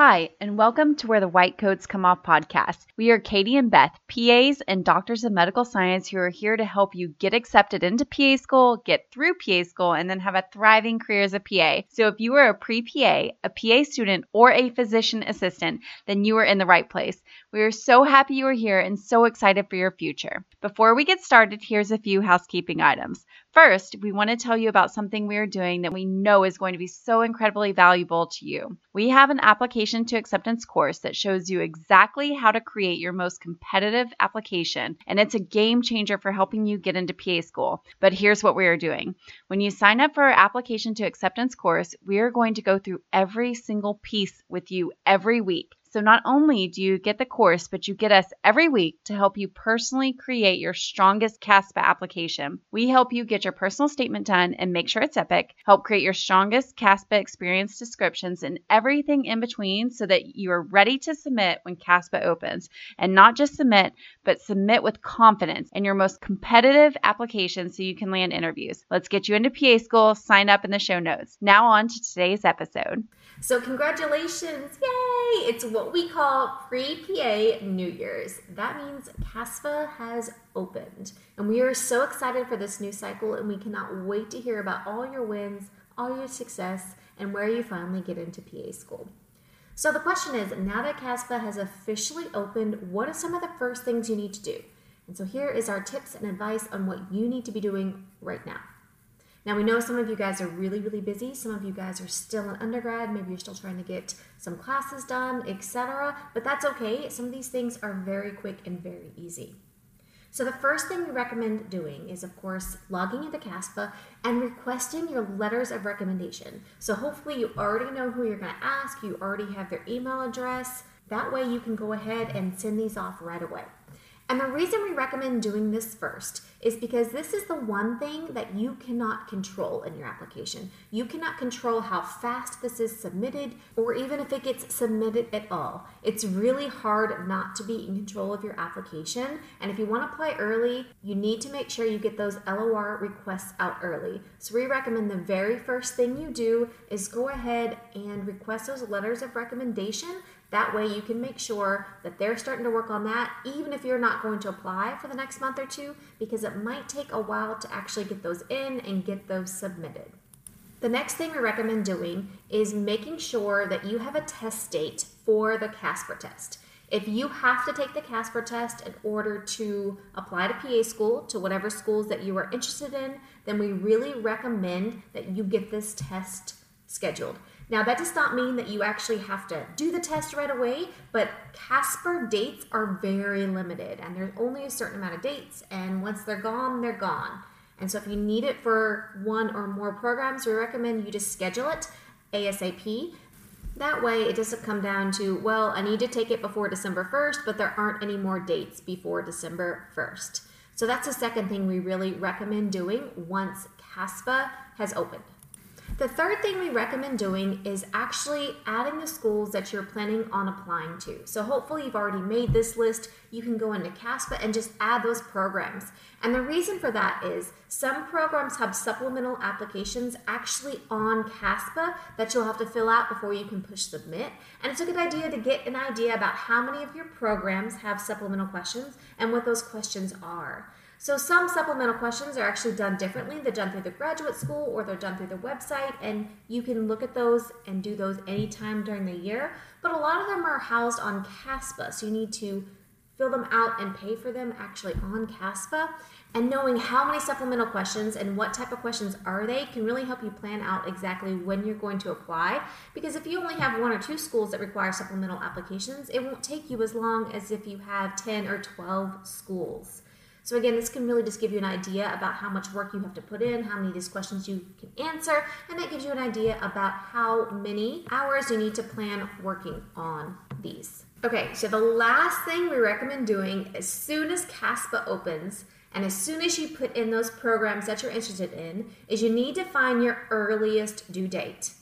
Hi, and welcome to Where the White Coats Come Off podcast. We are Katie and Beth, PAs and doctors of medical science who are here to help you get accepted into PA school, get through PA school, and then have a thriving career as a PA. So if you are a pre PA, a PA student, or a physician assistant, then you are in the right place. We are so happy you are here and so excited for your future. Before we get started, here's a few housekeeping items. First, we want to tell you about something we are doing that we know is going to be so incredibly valuable to you. We have an application to acceptance course that shows you exactly how to create your most competitive application, and it's a game changer for helping you get into PA school. But here's what we are doing when you sign up for our application to acceptance course, we are going to go through every single piece with you every week. So not only do you get the course, but you get us every week to help you personally create your strongest CASPA application. We help you get your personal statement done and make sure it's epic, help create your strongest CASPA experience descriptions and everything in between so that you are ready to submit when CASPA opens. And not just submit, but submit with confidence in your most competitive application so you can land interviews. Let's get you into PA school. Sign up in the show notes. Now on to today's episode. So, congratulations! Yay! It's what we call pre PA New Year's. That means CASPA has opened. And we are so excited for this new cycle, and we cannot wait to hear about all your wins, all your success, and where you finally get into PA school. So, the question is now that CASPA has officially opened, what are some of the first things you need to do? And so, here is our tips and advice on what you need to be doing right now. Now, we know some of you guys are really, really busy. Some of you guys are still in undergrad. Maybe you're still trying to get some classes done, etc. But that's okay. Some of these things are very quick and very easy. So, the first thing we recommend doing is, of course, logging into CASPA and requesting your letters of recommendation. So, hopefully, you already know who you're going to ask, you already have their email address. That way, you can go ahead and send these off right away. And the reason we recommend doing this first is because this is the one thing that you cannot control in your application. You cannot control how fast this is submitted or even if it gets submitted at all. It's really hard not to be in control of your application. And if you want to apply early, you need to make sure you get those LOR requests out early. So we recommend the very first thing you do is go ahead and request those letters of recommendation that way, you can make sure that they're starting to work on that, even if you're not going to apply for the next month or two, because it might take a while to actually get those in and get those submitted. The next thing we recommend doing is making sure that you have a test date for the CASPER test. If you have to take the CASPER test in order to apply to PA school, to whatever schools that you are interested in, then we really recommend that you get this test scheduled. Now, that does not mean that you actually have to do the test right away, but CASPER dates are very limited and there's only a certain amount of dates, and once they're gone, they're gone. And so, if you need it for one or more programs, we recommend you just schedule it ASAP. That way, it doesn't come down to, well, I need to take it before December 1st, but there aren't any more dates before December 1st. So, that's the second thing we really recommend doing once CASPA has opened. The third thing we recommend doing is actually adding the schools that you're planning on applying to. So hopefully you've already made this list. You can go into CASPA and just add those programs. And the reason for that is some programs have supplemental applications actually on CASPA that you'll have to fill out before you can push submit. And it's a good idea to get an idea about how many of your programs have supplemental questions and what those questions are. So some supplemental questions are actually done differently. They're done through the graduate school or they're done through the website, and you can look at those and do those anytime during the year. But a lot of them are housed on CASPA, so you need to fill them out and pay for them actually on CASPA. And knowing how many supplemental questions and what type of questions are they can really help you plan out exactly when you're going to apply. Because if you only have one or two schools that require supplemental applications, it won't take you as long as if you have 10 or 12 schools. So again, this can really just give you an idea about how much work you have to put in, how many of these questions you can answer, and that gives you an idea about how many hours you need to plan working on these. Okay, so the last thing we recommend doing as soon as CASPA opens and as soon as you put in those programs that you're interested in is you need to find your earliest due date.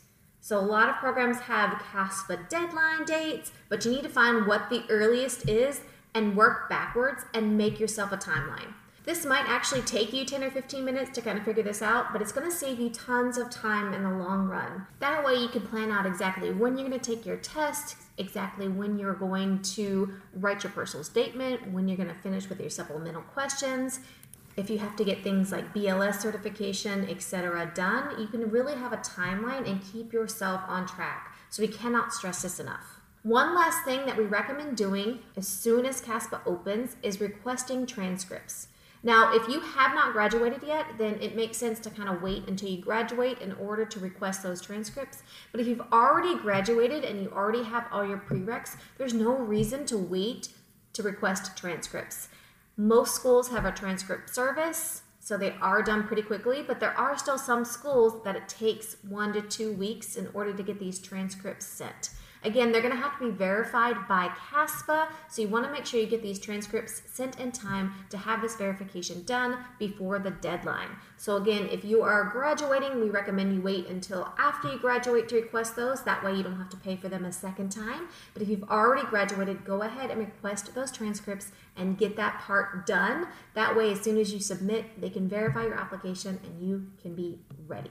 So a lot of programs have CASPA deadline dates, but you need to find what the earliest is and work backwards and make yourself a timeline. This might actually take you 10 or 15 minutes to kind of figure this out, but it's going to save you tons of time in the long run. That way, you can plan out exactly when you're going to take your test, exactly when you're going to write your personal statement, when you're going to finish with your supplemental questions. If you have to get things like BLS certification, etc., done, you can really have a timeline and keep yourself on track. So, we cannot stress this enough. One last thing that we recommend doing as soon as CASPA opens is requesting transcripts. Now, if you have not graduated yet, then it makes sense to kind of wait until you graduate in order to request those transcripts. But if you've already graduated and you already have all your prereqs, there's no reason to wait to request transcripts. Most schools have a transcript service, so they are done pretty quickly, but there are still some schools that it takes one to two weeks in order to get these transcripts sent. Again, they're going to have to be verified by CASPA, so you want to make sure you get these transcripts sent in time to have this verification done before the deadline. So, again, if you are graduating, we recommend you wait until after you graduate to request those. That way, you don't have to pay for them a second time. But if you've already graduated, go ahead and request those transcripts and get that part done. That way, as soon as you submit, they can verify your application and you can be ready.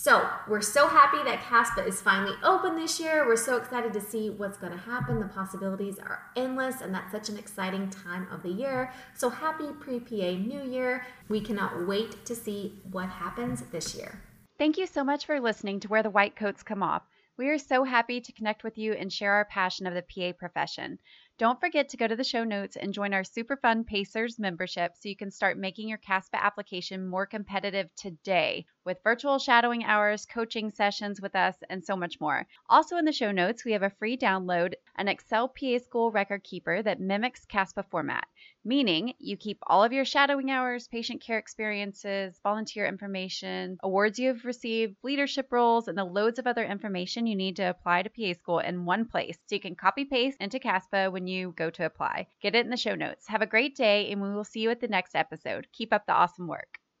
So we're so happy that CASPA is finally open this year. We're so excited to see what's going to happen. The possibilities are endless, and that's such an exciting time of the year. So happy pre PA New Year. We cannot wait to see what happens this year. Thank you so much for listening to Where the White Coats Come Off. We are so happy to connect with you and share our passion of the PA profession. Don't forget to go to the show notes and join our super fun Pacers membership so you can start making your CASPA application more competitive today with virtual shadowing hours, coaching sessions with us, and so much more. Also, in the show notes, we have a free download an Excel PA School record keeper that mimics CASPA format, meaning you keep all of your shadowing hours, patient care experiences, volunteer information, awards you have received, leadership roles, and the loads of other information you need to apply to PA School in one place so you can copy paste into CASPA when you go to apply. Get it in the show notes. Have a great day, and we will see you at the next episode. Keep up the awesome work.